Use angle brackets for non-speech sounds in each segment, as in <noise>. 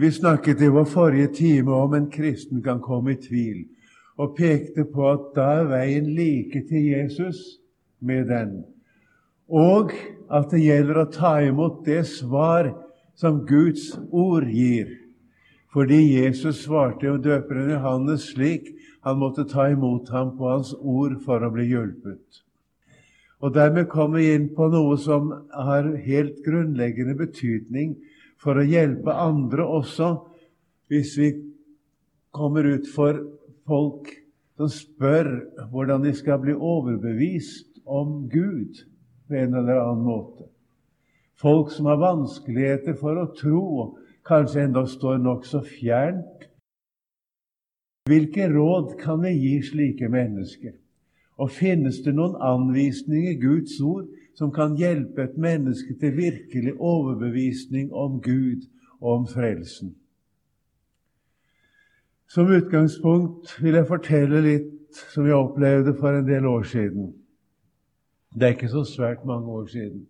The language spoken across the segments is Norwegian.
Vi snakket i vår forrige time om en kristen kan komme i tvil, og pekte på at da er veien like til Jesus med den, og at det gjelder å ta imot det svar som Guds ord gir. Fordi Jesus svarte jo døperen Johannes slik han måtte ta imot ham på hans ord for å bli hjulpet. Og Dermed kommer vi inn på noe som har helt grunnleggende betydning for å hjelpe andre også, hvis vi kommer ut for folk som spør hvordan de skal bli overbevist om Gud på en eller annen måte. Folk som har vanskeligheter for å tro, kanskje enda står nokså fjernt. Hvilke råd kan vi gi slike mennesker? Og finnes det noen anvisninger i Guds ord som kan hjelpe et menneske til virkelig overbevisning om Gud og om frelsen? Som utgangspunkt vil jeg fortelle litt som jeg opplevde for en del år siden. Det er ikke så svært mange år siden.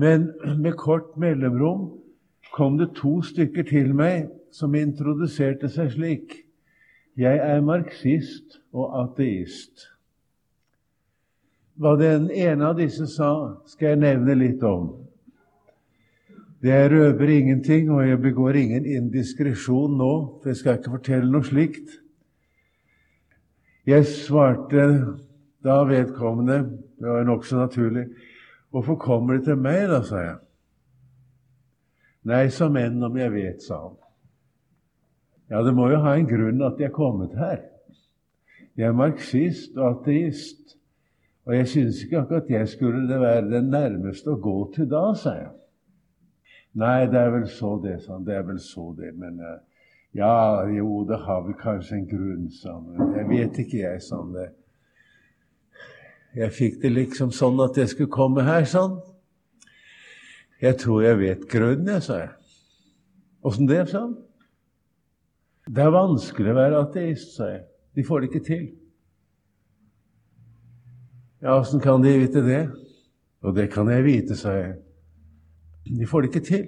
Men med kort mellomrom kom det to stykker til meg som introduserte seg slik. Jeg er marxist og ateist. Hva den ene av disse sa, skal jeg nevne litt om. Jeg røper ingenting, og jeg begår ingen indiskresjon nå, for jeg skal ikke fortelle noe slikt. Jeg svarte da vedkommende, det var nokså naturlig, 'Hvorfor kommer de til meg', da, sa jeg. 'Nei, som enn om jeg vet', sa han. Ja, det må jo ha en grunn at jeg er kommet her. Jeg er marxist og ateist, og jeg synes ikke akkurat jeg skulle det være den nærmeste å gå til da, sa jeg. Nei, det er vel så det, sa han. Det er vel så det. Men uh, ja, jo, det har vel kanskje en grunn, sa han. Jeg vet ikke, jeg, sa han. det. Jeg fikk det liksom sånn at jeg skulle komme her, sånn. Jeg tror jeg vet grunnen, jeg, sa jeg. Åssen det, sa han. Det er vanskelig å være ateist, sa jeg. De får det ikke til. Ja, åssen kan de vite det? Og det kan jeg vite, sa jeg. De får det ikke til.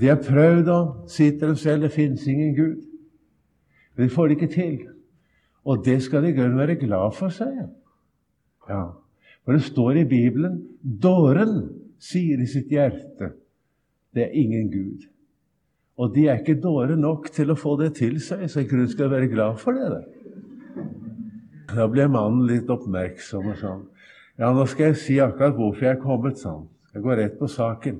De har prøvd å si til dem selv det fins ingen Gud. Men de får det ikke til. Og det skal de grunnen være glad for, sa jeg. Ja, For det står i Bibelen dåren sier i sitt hjerte det er ingen Gud. Og de er ikke dåre nok til å få det til seg, så jeg skal være glad for det. Da ble mannen litt oppmerksom og sånn. Ja, nå skal jeg si akkurat hvorfor jeg er kommet sånn. Jeg går rett på saken.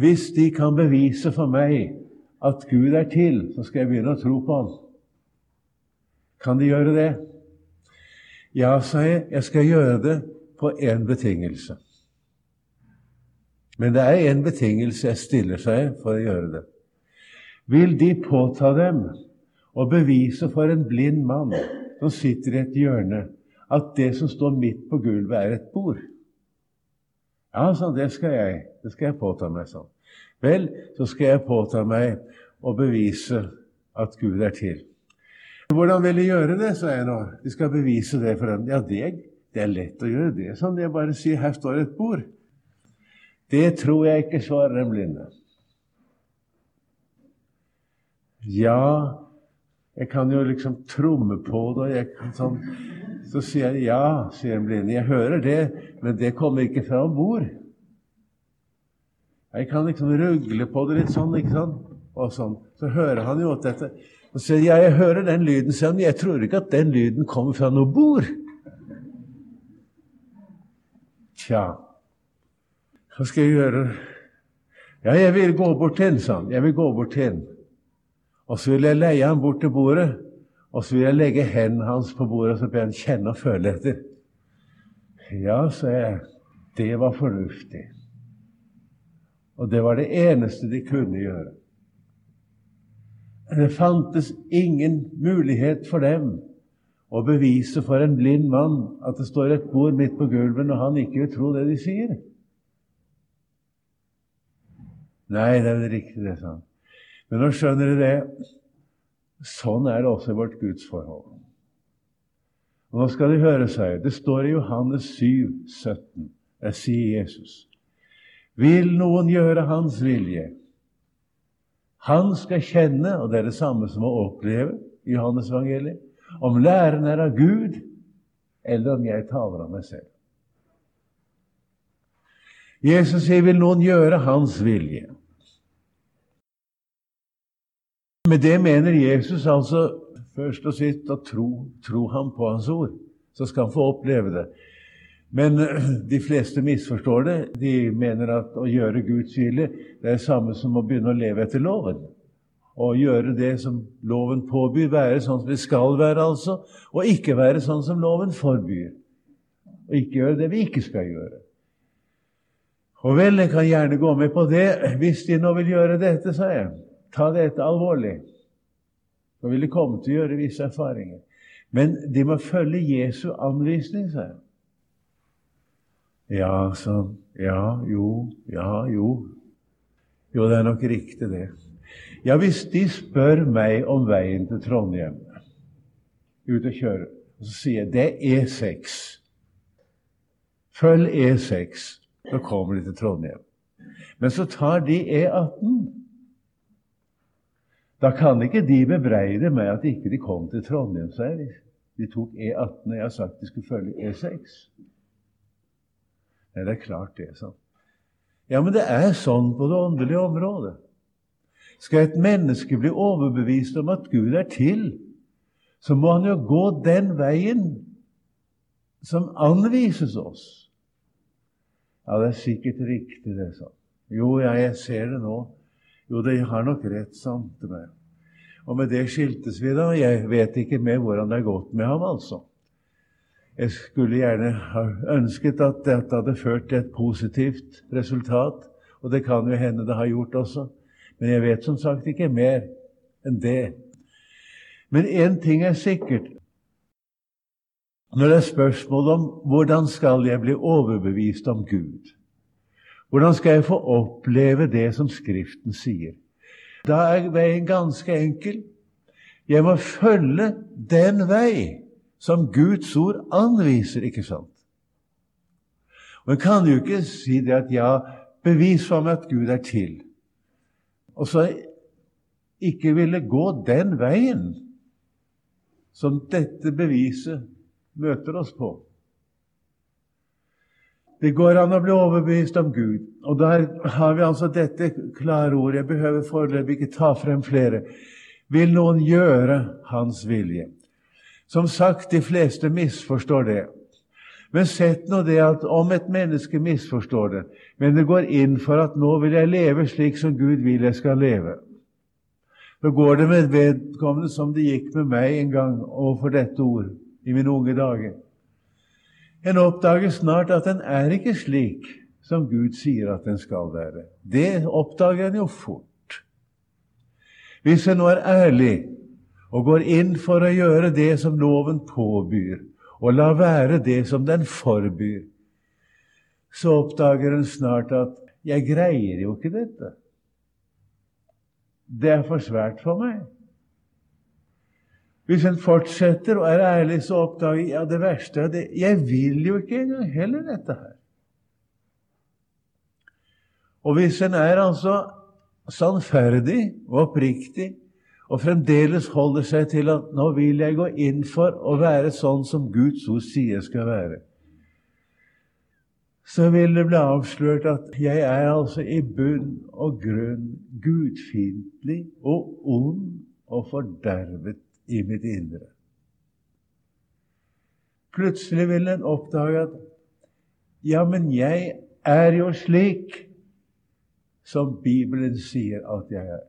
Hvis de kan bevise for meg at Gud er til, så skal jeg begynne å tro på Han. Kan de gjøre det? Ja, sa jeg, jeg skal gjøre det på én betingelse. Men det er én betingelse jeg stiller seg for å gjøre det. Vil de påta dem og bevise for en blind mann som sitter i et hjørne, at det som står midt på gulvet, er et bord? Ja, sånn, det skal jeg. Det skal jeg påta meg sånn. Vel, så skal jeg påta meg å bevise at Gud er til. Hvordan vil de gjøre det, sa jeg nå. De skal bevise det for dem. Ja, det, det er lett å gjøre det sånn. Jeg bare sier 'her står et bord'. Det tror jeg ikke, svarer den blinde. Ja, jeg kan jo liksom tromme på det. og Jeg kan sånn, så sier jeg ja, sier den blinde. Jeg hører det, men det kommer ikke fra om bord. Jeg kan liksom rugle på det litt sånn, ikke sant? Og sånn. Så hører han jo at dette Og sier ja, jeg hører den lyden, sier han. Jeg tror ikke at den lyden kommer fra noe bord. Tja, hva skal jeg gjøre? Ja, jeg vil gå bort til den, sa han. Jeg vil gå bort til den. Og så vil jeg leie han bort til bordet, og så vil jeg legge hendene hans på bordet så be han kjenne og føle etter. Ja, sa jeg, det var fornuftig. Og det var det eneste de kunne gjøre. Det fantes ingen mulighet for dem å bevise for en blind mann at det står et bord midt på gulvet når han ikke vil tro det de sier. Nei, det er vel riktig, det, sa han. Men nå skjønner dere det. Sånn er det også i vårt gudsforhold. Og nå skal de høre seg. Det står i Johannes 7, 17. Jeg sier Jesus.: Vil noen gjøre Hans vilje, Han skal kjenne, og det er det samme som å oppleve i Johannes evangeliet, om læren er av Gud, eller om jeg taler av meg selv. Jesus sier, 'Vil noen gjøre Hans vilje?' Med det mener Jesus altså først og sist å tro, tro ham på Hans ord. Så skal han få oppleve det. Men <clears throat> de fleste misforstår det. De mener at å gjøre Guds vilje det er det samme som å begynne å leve etter loven. Å gjøre det som loven påbyr, være sånn som vi skal være, altså, og ikke være sånn som loven forbyr. Og ikke gjøre det vi ikke skal gjøre. Og vel, jeg kan gjerne gå med på det hvis de nå vil gjøre dette, sa jeg. Ta dette alvorlig. Da vil de komme til å gjøre visse erfaringer. Men de må følge Jesu anvisning, sa jeg. Ja, sånn. Ja, jo, ja, jo. Jo, det er nok riktig, det. Ja, hvis de spør meg om veien til Trondheim, ut og kjøre, så sier jeg det er E6. Følg E6, så kommer de til Trondheim. Men så tar de E18. Da kan ikke de bebreide meg at ikke de kom til Trondheim, sa jeg. De tok E18, og jeg har sagt de skulle følge E6. Nei, det er klart det sånn. Ja, men det er sånn på det åndelige området. Skal et menneske bli overbevist om at Gud er til, så må han jo gå den veien som anvises oss. Ja, det er sikkert riktig, det, sånn. Jo, ja, jeg ser det nå. Jo, det har nok rett, sant det. Og med det skiltes vi, da. Jeg vet ikke mer hvordan det har gått med ham, altså. Jeg skulle gjerne ha ønsket at dette hadde ført til et positivt resultat, og det kan jo hende det har gjort også. Men jeg vet som sagt ikke mer enn det. Men én ting er sikkert. Når det er spørsmål om hvordan skal jeg bli overbevist om Gud, hvordan skal jeg få oppleve det som Skriften sier, da er veien ganske enkel. Jeg må følge den vei som Guds ord anviser, ikke sant? Og En kan jo ikke si det at ja, bevis for meg at Gud er til, og så ikke ville gå den veien som dette beviset møter oss på. Det går an å bli overbevist om Gud. Og der har vi altså dette klare ordet. Jeg behøver foreløpig ikke ta frem flere. Vil noen gjøre Hans vilje? Som sagt, de fleste misforstår det. Men sett nå det at om et menneske misforstår det, men det går inn for at 'nå vil jeg leve slik som Gud vil jeg skal leve', så går det med vedkommende som det gikk med meg en gang overfor dette ord i mine unge dager. En oppdager snart at den er ikke slik som Gud sier at den skal være. Det oppdager en jo fort. Hvis en nå er ærlig og går inn for å gjøre det som loven påbyr, og la være det som den forbyr, så oppdager en snart at 'jeg greier jo ikke dette'. Det er for svært for meg. Hvis en fortsetter og er ærlig, så oppdager jeg ja, det verste er det Jeg vil jo ikke engang heller dette her. Og hvis en er altså sannferdig og oppriktig og fremdeles holder seg til at 'nå vil jeg gå inn for å være sånn som Guds ord sier jeg skal være', så vil det bli avslørt at jeg er altså i bunn og grunn gudfiendtlig og ond og fordervet i mitt indre. Plutselig vil en oppdage at ja, men jeg er jo slik som Bibelen sier at jeg er.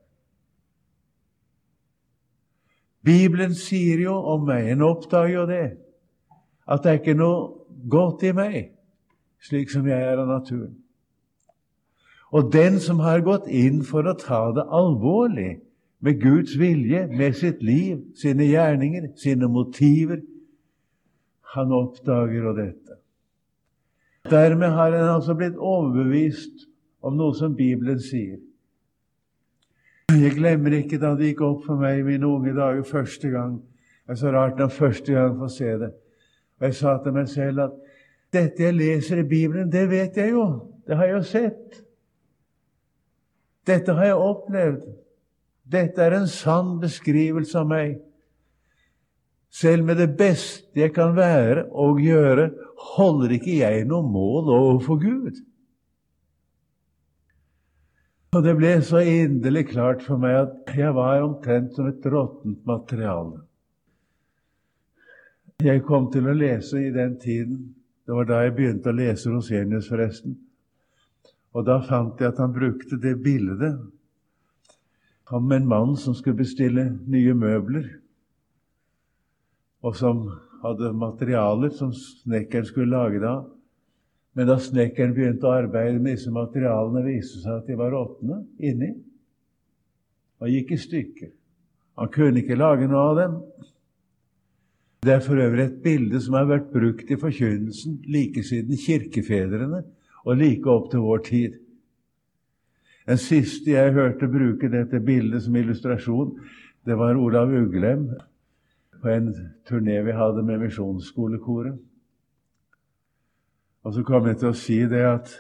Bibelen sier jo om meg, en oppdager jo det, at det er ikke noe godt i meg, slik som jeg er av naturen. Og den som har gått inn for å ta det alvorlig med Guds vilje, med sitt liv, sine gjerninger, sine motiver, han oppdager jo dette. Dermed har han altså blitt overbevist om noe som Bibelen sier. Jeg glemmer ikke da det gikk opp for meg i mine unge dager første gang. Det er så rart når første gang får se det. Og jeg sa til meg selv at dette jeg leser i Bibelen, det vet jeg jo. Det har jeg jo sett. Dette har jeg opplevd. Dette er en sann beskrivelse av meg. Selv med det beste jeg kan være og gjøre, holder ikke jeg noe mål overfor Gud. Og det ble så inderlig klart for meg at jeg var omtrent som et råttent materiale. Jeg kom til å lese i den tiden. Det var da jeg begynte å lese Rosenius, forresten. Og da fant jeg at han brukte det bildet om en mann som skulle bestille nye møbler, og som hadde materialer som snekkeren skulle lage det av. Men da snekkeren begynte å arbeide med disse materialene, viste seg at de var råtne inni og gikk i stykker. Han kunne ikke lage noe av dem. Det er for øvrig et bilde som har vært brukt i forkynnelsen like siden kirkefedrene og like opp til vår tid. Den siste jeg hørte bruke dette bildet som illustrasjon, det var Olav Uglem på en turné vi hadde med Misjonsskolekoret. Og så kom jeg til å si det at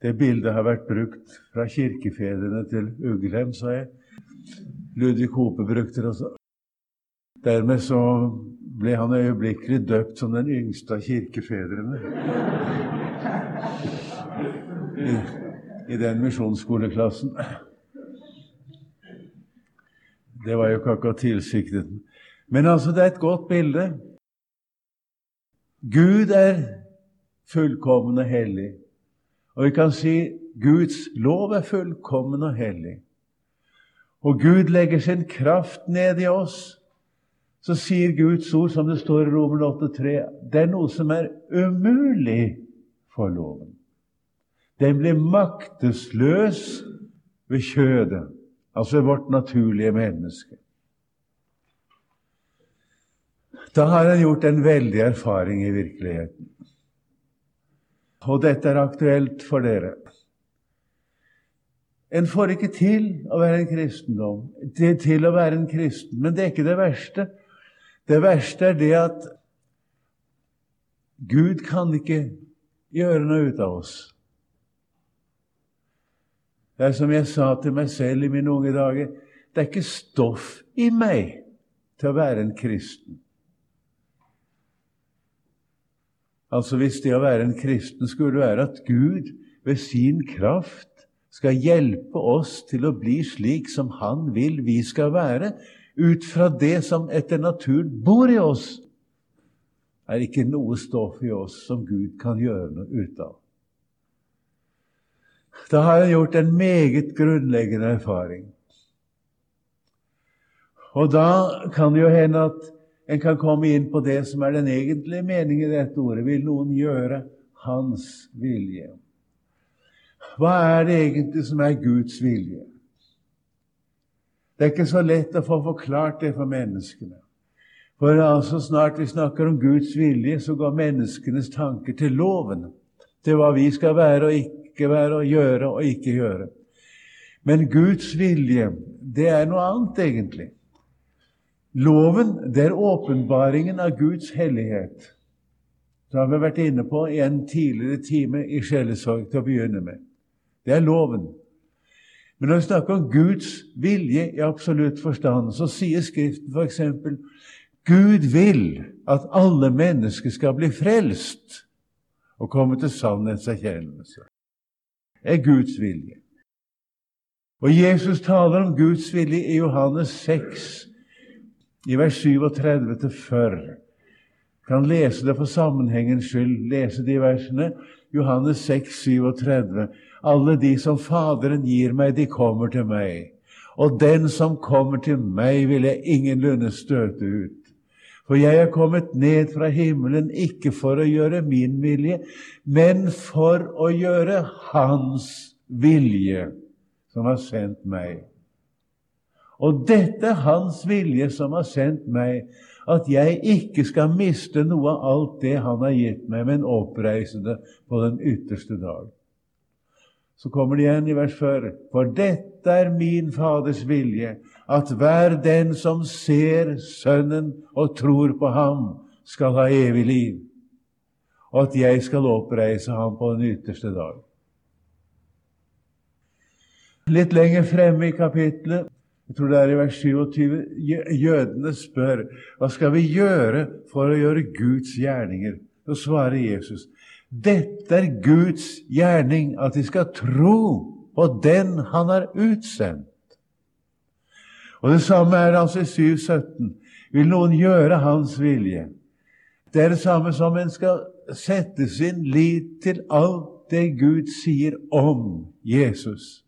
det bildet har vært brukt fra kirkefedrene til Uglem, sa jeg. Ludvig Hope brukte det også. Dermed så ble han øyeblikkelig døpt som den yngste av kirkefedrene i, den misjonsskoleklassen. Det var jo ikke akkurat tilsiktet. Men altså, det er et godt bilde. Gud er fullkommen og hellig. Og vi kan si Guds lov er fullkommen og hellig. Og Gud legger sin kraft ned i oss. Så sier Guds ord, som det står i Romer 8,3, det er noe som er umulig for loven. Den blir maktesløs ved kjødet, altså vårt naturlige menneske. Da har han gjort en veldig erfaring i virkeligheten. Og dette er aktuelt for dere. En får ikke til å være en kristendom, til, til å være en kristen. Men det er ikke det verste. Det verste er det at Gud kan ikke gjøre noe ut av oss. Det er som jeg sa til meg selv i mine unge dager det er ikke stoff i meg til å være en kristen. Altså Hvis det å være en kristen skulle være at Gud ved sin kraft skal hjelpe oss til å bli slik som Han vil vi skal være, ut fra det som etter naturen bor i oss, er ikke noe stoff i oss som Gud kan gjøre noe ut av. Da har jeg gjort en meget grunnleggende erfaring. Og da kan det jo hende at en kan komme inn på det som er den egentlige meningen i dette ordet. Vil noen gjøre Hans vilje? Hva er det egentlig som er Guds vilje? Det er ikke så lett å få forklart det for menneskene. For altså snart vi snakker om Guds vilje, så går menneskenes tanker til loven, til hva vi skal være og ikke ikke være, å gjøre og ikke gjøre. Men Guds vilje, det er noe annet, egentlig. Loven, det er åpenbaringen av Guds hellighet. Det har vi vært inne på i en tidligere time i sjelesorg til å begynne med. Det er loven. Men når vi snakker om Guds vilje i absolutt forstand, så sier Skriften f.eks.: Gud vil at alle mennesker skal bli frelst og komme til sannhetserkjennelse er Guds vilje. Og Jesus taler om Guds vilje i Johannes 6, i vers 37-40. Kan lese det for sammenhengens skyld, lese de versene. Johannes 6, 37. Alle de som Faderen gir meg, de kommer til meg. Og den som kommer til meg, vil jeg ingenlunde støte ut. For jeg er kommet ned fra himmelen ikke for å gjøre min vilje, men for å gjøre Hans vilje, som har sendt meg. Og dette er Hans vilje som har sendt meg, at jeg ikke skal miste noe av alt det Han har gitt meg, men oppreise det på den ytterste dag. Så kommer det igjen i vers 4.: For dette er min Faders vilje, at hver den som ser Sønnen og tror på ham, skal ha evig liv, og at jeg skal oppreise ham på den ytterste dag. Litt lenger fremme i kapittelet Jeg tror det er i vers 27. Jødene spør hva skal vi gjøre for å gjøre Guds gjerninger. Så svarer Jesus dette er Guds gjerning, at de skal tro på den Han har utsendt. Og Det samme er altså i 7.17. Vil noen gjøre Hans vilje? Det er det samme som en skal sette sin lit til alt det Gud sier om Jesus.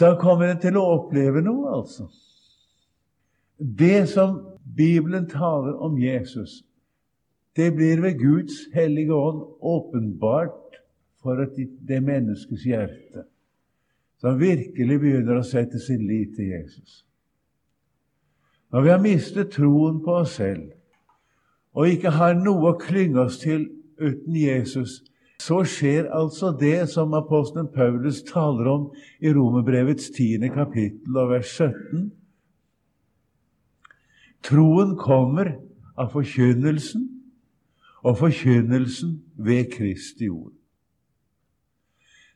Da kommer en til å oppleve noe, altså. Det som Bibelen taler om Jesus, det blir ved Guds hellige ånd åpenbart for det menneskets hjerte som virkelig begynner å sette sin lit til Jesus. Når vi har mistet troen på oss selv og ikke har noe å klynge oss til uten Jesus, så skjer altså det som apostelen Paulus taler om i Romerbrevets tiende kapittel og vers 17. Troen kommer av forkynnelsen, og forkynnelsen ved Kristi ord.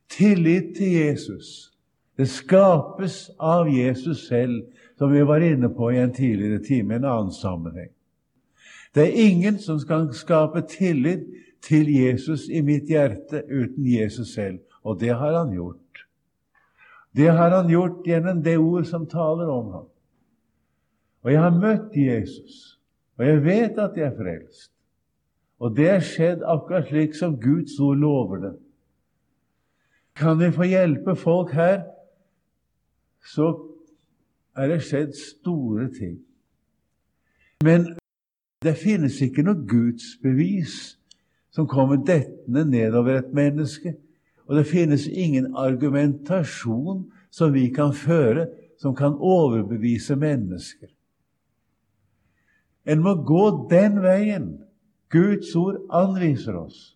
Tillit til Jesus det skapes av Jesus selv, som vi var inne på i en tidligere time, en annen sammenheng. Det er ingen som skal skape tillit til Jesus i mitt hjerte uten Jesus selv, og det har han gjort. Det har han gjort gjennom det ord som taler om ham. Og jeg har møtt Jesus, og jeg vet at jeg er frelst. Og det er skjedd akkurat slik som Guds ord lover det. Kan vi få hjelpe folk her, så er det skjedd store ting. Men det finnes ikke noe gudsbevis som kommer dettende nedover et menneske. Og det finnes ingen argumentasjon som vi kan føre, som kan overbevise mennesker. En må gå den veien Guds ord anviser oss.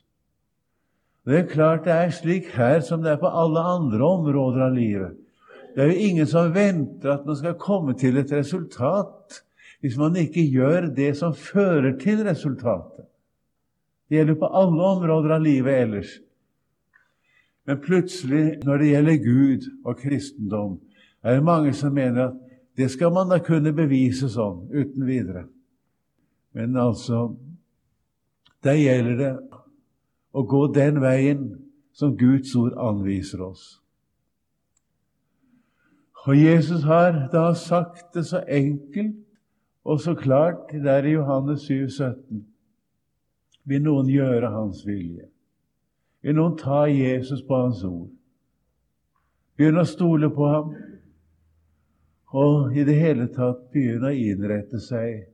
Det er klart det er slik her som det er på alle andre områder av livet. Det er jo ingen som venter at man skal komme til et resultat hvis man ikke gjør det som fører til resultatet. Det gjelder på alle områder av livet ellers. Men plutselig, når det gjelder Gud og kristendom, er det mange som mener at det skal man da kunne bevise sånn, uten videre. Men altså Der gjelder det å gå den veien som Guds ord anviser oss. Og Jesus har da sagt det så enkelt og så klart der i Johannes 7, 17. Vil noen gjøre Hans vilje? Vil noen ta Jesus på Hans ord? Begynne å stole på ham? Og i det hele tatt begynne å innrette seg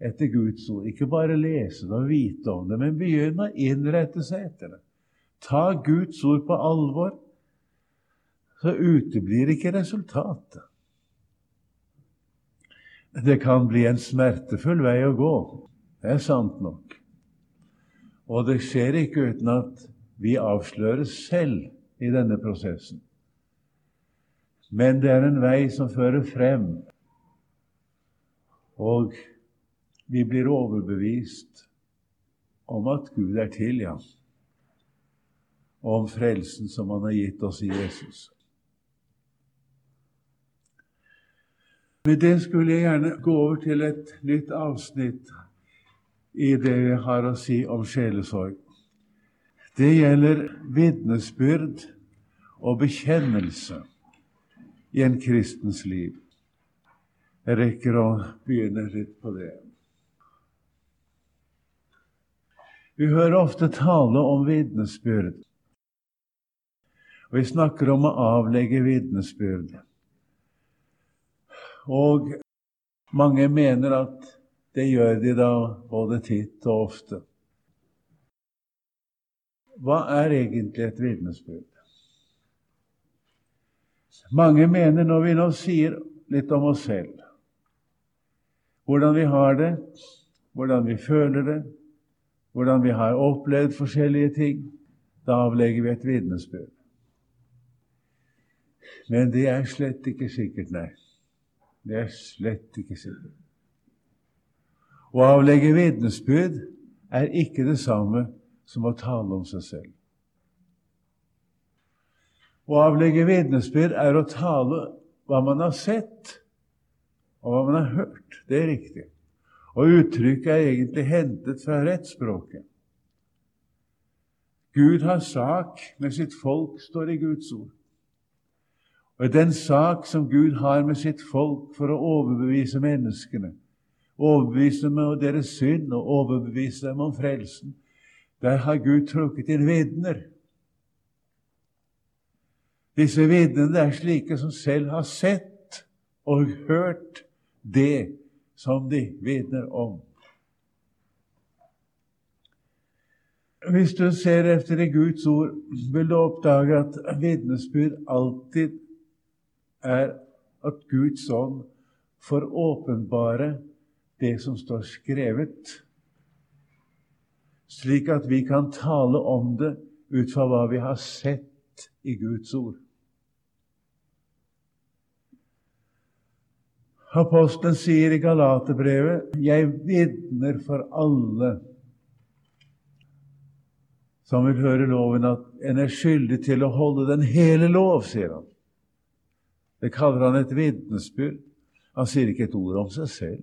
etter Guds ord. Ikke bare lese det og vite om det, men begynne å innrette seg etter det. Ta Guds ord på alvor så uteblir ikke resultatet. Det kan bli en smertefull vei å gå. Det er sant nok. Og det skjer ikke uten at vi avsløres selv i denne prosessen. Men det er en vei som fører frem, og vi blir overbevist om at Gud er til, ja, og om frelsen som Han har gitt oss i Jesus. Med det skulle jeg gjerne gå over til et nytt avsnitt i det jeg har å si om sjelesorg. Det gjelder vitnesbyrd og bekjennelse i en kristens liv. Jeg rekker å begynne litt på det. Vi hører ofte tale om vitnesbyrd, vi snakker om å avlegge vitnesbyrd. Og mange mener at det gjør de da både titt og ofte. Hva er egentlig et vitnesbyrd? Mange mener når vi nå sier litt om oss selv, hvordan vi har det, hvordan vi føler det, hvordan vi har opplevd forskjellige ting, da avlegger vi et vitnesbyrd. Men det er slett ikke sikkert, nei. Det er slett ikke sikkert. Å avlegge vitnesbyrd er ikke det samme som å tale om seg selv. Å avlegge vitnesbyrd er å tale hva man har sett, og hva man har hørt. Det er riktig. Og uttrykket er egentlig hentet fra rettsspråket. Gud har sak med sitt folk, står i Guds ord. Og den sak som Gud har med sitt folk for å overbevise menneskene, overbevise dem om deres synd og overbevise dem om frelsen, der har Gud trukket inn vitner. Disse vitnene er slike som selv har sett og hørt det som de vitner om. Hvis du ser etter i Guds ord, vil du oppdage at vitnesbyrd alltid er at Guds ånd får åpenbare det som står skrevet, slik at vi kan tale om det ut fra hva vi har sett i Guds ord. Apostelen sier i Galaterbrevet 'Jeg vitner for alle' som vil høre loven, at en er skyldig til å holde den hele lov, sier han. Det kaller han et vitnesbyrd. Han sier ikke et ord om seg selv.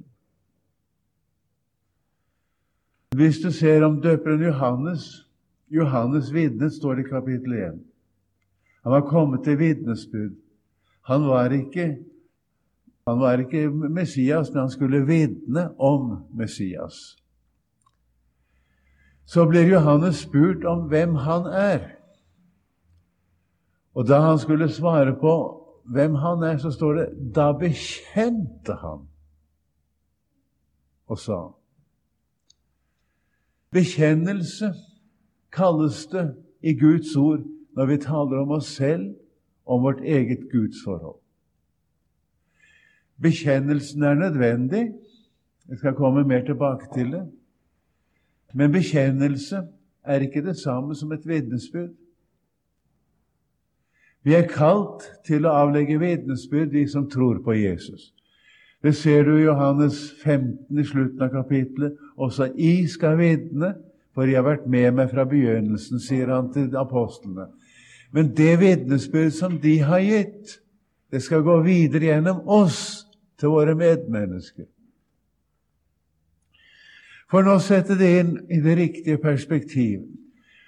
Hvis du ser om døperen Johannes Johannes vitnet, står det i kapittel 1. Han var kommet til vitnesbyrd. Han var ikke han var ikke Messias, men han skulle vitne om Messias. Så blir Johannes spurt om hvem han er. Og da han skulle svare på hvem han er, så står det da bekjente han og sa. Bekjennelse kalles det i Guds ord når vi taler om oss selv, om vårt eget gudsforhold. Bekjennelsen er nødvendig. Jeg skal komme mer tilbake til det. Men bekjennelse er ikke det samme som et vitnesbyrd. Vi er kalt til å avlegge vitnesbyrd, de som tror på Jesus. Det ser du i Johannes 15 i slutten av kapittelet. Også I skal vitne, for jeg har vært med meg fra begynnelsen, sier han til apostlene. Men det vitnesbyrd som de har gitt, det skal gå videre gjennom oss til våre medmennesker. For nå å sette det inn i det riktige perspektiv,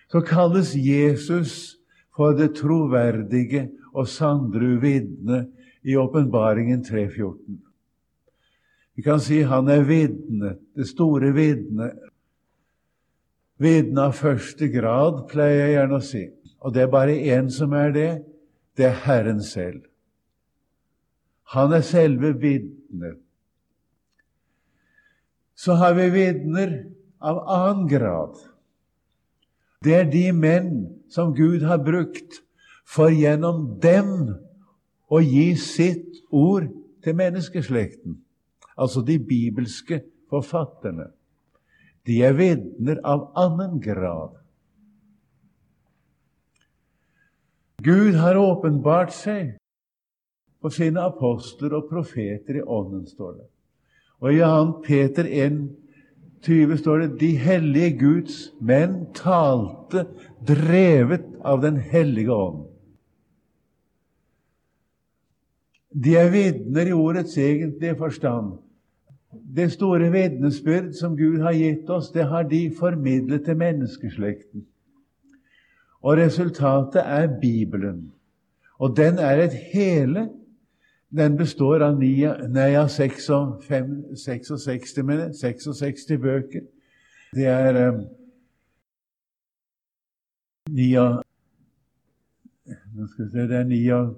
så kalles Jesus for det troverdige og sandru vitne i Åpenbaringen 3.14. Vi kan si han er vidne, det store vidne. Vitne av første grad, pleier jeg gjerne å si. Og det er bare én som er det. Det er Herren selv. Han er selve vitnet. Så har vi vitner av annen grad. Det er de menn som Gud har brukt for gjennom dem å gi sitt ord til menneskeslekten. Altså de bibelske forfatterne. De er vitner av annen grad. Gud har åpenbart seg på sine apostler og profeter i Ånden, står det. Og i 2. Peter 1, 20 står det de hellige Guds menn talte drevet av Den hellige ånd. De er vitner i ordets egentlige forstand. Det store vitnesbyrd som Gud har gitt oss, det har de formidlet til menneskeslekten. Og resultatet er Bibelen. Og den er et hele den består av ni, nei, av 66, 66 bøker. Det er um, ni av Nå skal se, det er ni av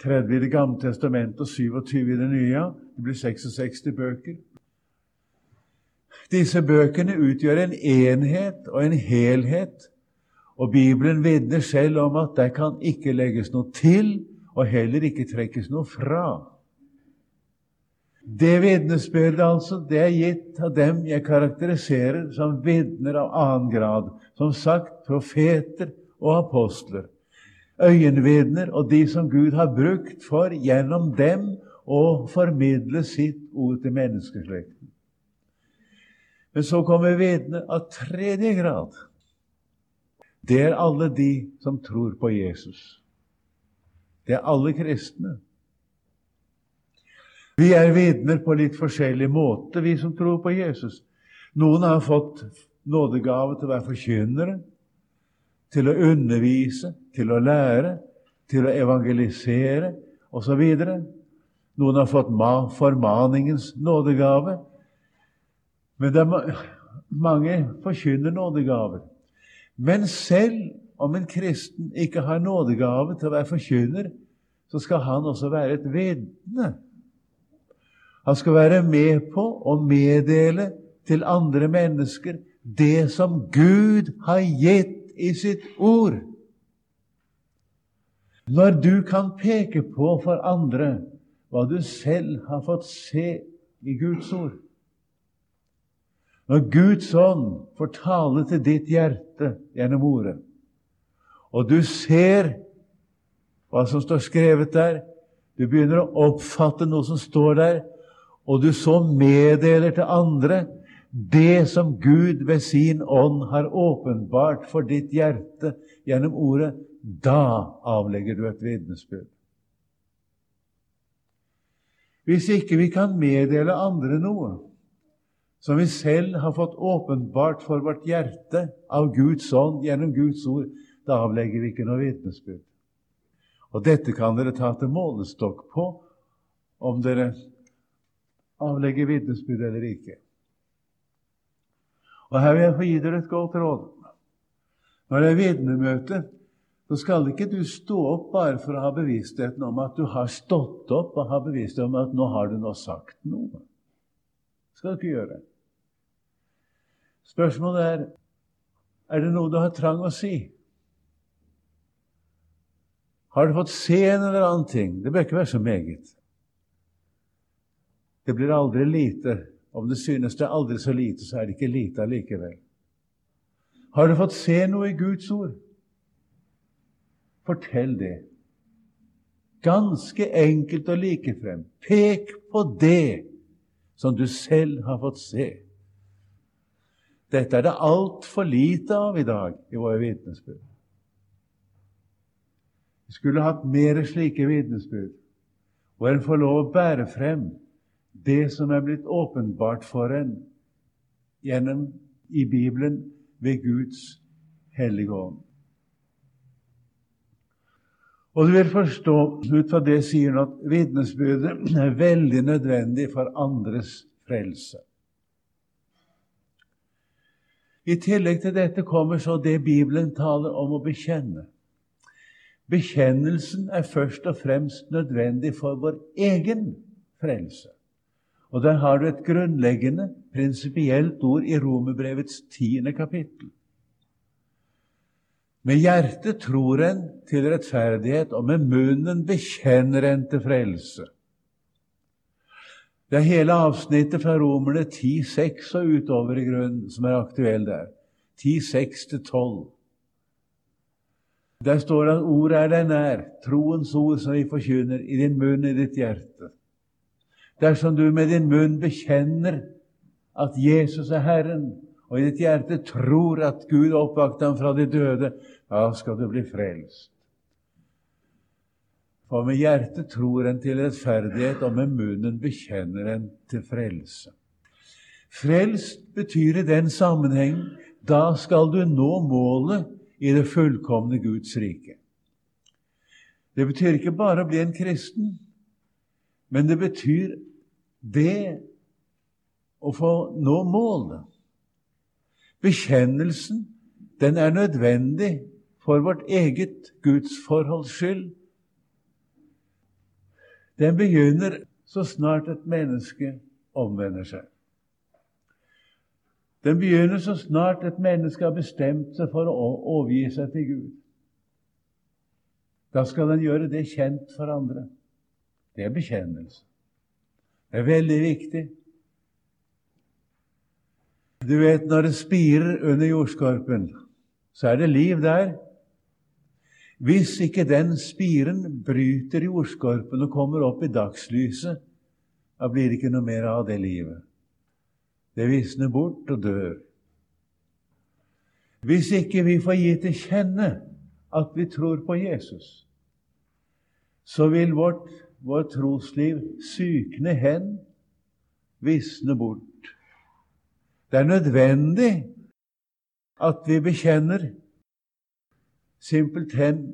30 i Det gamle testamentet og 27 i Det nye. Det blir 66 bøker. Disse bøkene utgjør en enhet og en helhet, og Bibelen vitner selv om at der kan ikke legges noe til og heller ikke trekkes noe fra. Det vitnesbyrdet altså, det er gitt av dem jeg karakteriserer som vitner av annen grad. Som sagt profeter og apostler. Øyenvitner og de som Gud har brukt for gjennom dem å formidle sitt ord til menneskeslekten. Men så kommer vitner av tredje grad. Det er alle de som tror på Jesus. Det er alle kristne. Vi er vitner på litt forskjellig måte, vi som tror på Jesus. Noen har fått nådegave til å være forkynnere, til å undervise, til å lære, til å evangelisere osv. Noen har fått formaningens nådegave. Men det er mange forkynner nådegaver. Men selv om en kristen ikke har nådegave til å være forkynner, så skal han også være et vitne. Han skal være med på å meddele til andre mennesker det som Gud har gitt i sitt ord. Når du kan peke på for andre hva du selv har fått se i Guds ord Når Guds ånd får tale til ditt hjerte gjennom ordet, og du ser hva som står skrevet der, du begynner å oppfatte noe som står der, og du så meddeler til andre det som Gud ved sin ånd har åpenbart for ditt hjerte gjennom ordet, da avlegger du et vitnesbyrd. Hvis ikke vi kan meddele andre noe som vi selv har fått åpenbart for vårt hjerte av Guds ånd gjennom Guds ord, da avlegger vi ikke noe vitnesbyrd. Og dette kan dere ta til målestokk på om dere avlegger vitnesbyrd eller ikke. Og Her vil jeg få gi dere et godt råd. Når det er vitnemøte, så skal ikke du stå opp bare for å ha bevisstheten om at du har stått opp og har bevisstheten om at nå har du nå sagt noe. Det skal du ikke gjøre. Spørsmålet er er det noe du har trang å si. Har du fått se en eller annen ting? Det bør ikke være så meget. Det blir aldri lite. Om det synes det er aldri så lite, så er det ikke lite allikevel. Har du fått se noe i Guds ord? Fortell det. Ganske enkelt og likefrem. Pek på det som du selv har fått se. Dette er det altfor lite av i dag i våre vitnesbyrd. Vi skulle hatt mer slike vitnesbyrd, hvor en får lov å bære frem det som er blitt åpenbart for en gjennom i Bibelen ved Guds hellige ånd. Og du vil forstå ut fra det sier at vitnesbyrdet er veldig nødvendig for andres frelse. I tillegg til dette kommer så det Bibelen taler om å bekjenne. Bekjennelsen er først og fremst nødvendig for vår egen frelse. Og der har du et grunnleggende, prinsipielt ord i Romerbrevets tiende kapittel. Med hjertet tror en til rettferdighet, og med munnen bekjenner en til frelse. Det er hele avsnittet fra Romerne 10,6 og utover i grunnen som er aktuell der. 10,6-12. Der står det at ordet er deg nær, troens ord som vi forkynner, i din munn, i ditt hjerte. Dersom du med din munn bekjenner at Jesus er Herren, og i ditt hjerte tror at Gud oppvakte ham fra de døde, da skal du bli frelst. For med hjertet tror en til rettferdighet, og med munnen bekjenner en til frelse. Frelst betyr i den sammenheng da skal du nå målet i det fullkomne Guds rike. Det betyr ikke bare å bli en kristen, men det betyr det å få nå målet. Bekjennelsen den er nødvendig for vårt eget gudsforholds skyld. Den begynner så snart et menneske omvender seg. Den begynner så snart et menneske har bestemt seg for å overgi seg til Gud. Da skal den gjøre det kjent for andre. Det er bekjennelse. Det er veldig viktig. Du vet, når det spirer under jordskorpen, så er det liv der. Hvis ikke den spiren bryter jordskorpen og kommer opp i dagslyset, da blir det ikke noe mer av det livet. Det visner bort og dør. Hvis ikke vi får gi til kjenne at vi tror på Jesus, så vil vårt, vårt trosliv sykne hen, visne bort. Det er nødvendig at vi bekjenner simpelthen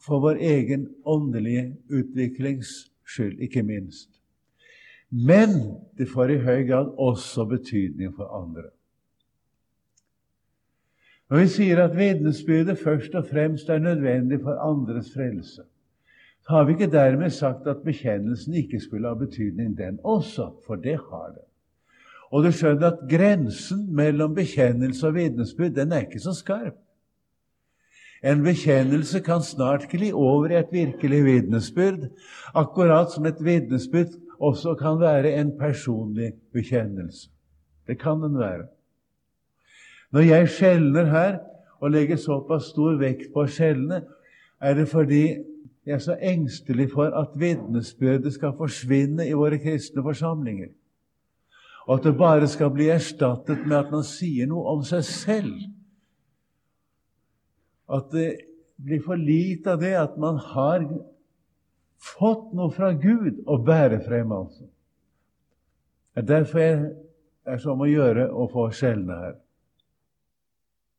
for vår egen åndelige utviklings skyld, ikke minst. Men det får i høy grad også betydning for andre. Når vi sier at vitnesbyrdet først og fremst er nødvendig for andres frelse, så har vi ikke dermed sagt at bekjennelsen ikke skulle ha betydning, den også, for det har det. Og du skjønner at grensen mellom bekjennelse og vitnesbyrd, den er ikke så skarp. En bekjennelse kan snart gli over i et virkelig vitnesbyrd, akkurat som et vitnesbyrd også kan være en personlig bekjennelse. Det kan den være. Når jeg skjelner her, og legger såpass stor vekt på å skjelne, er det fordi jeg er så engstelig for at vitnesbyrdet skal forsvinne i våre kristne forsamlinger. Og at det bare skal bli erstattet med at man sier noe om seg selv. At det blir for lite av det at man har fått noe fra Gud å bære frem. altså. Derfor er er som å gjøre å få skjelne her.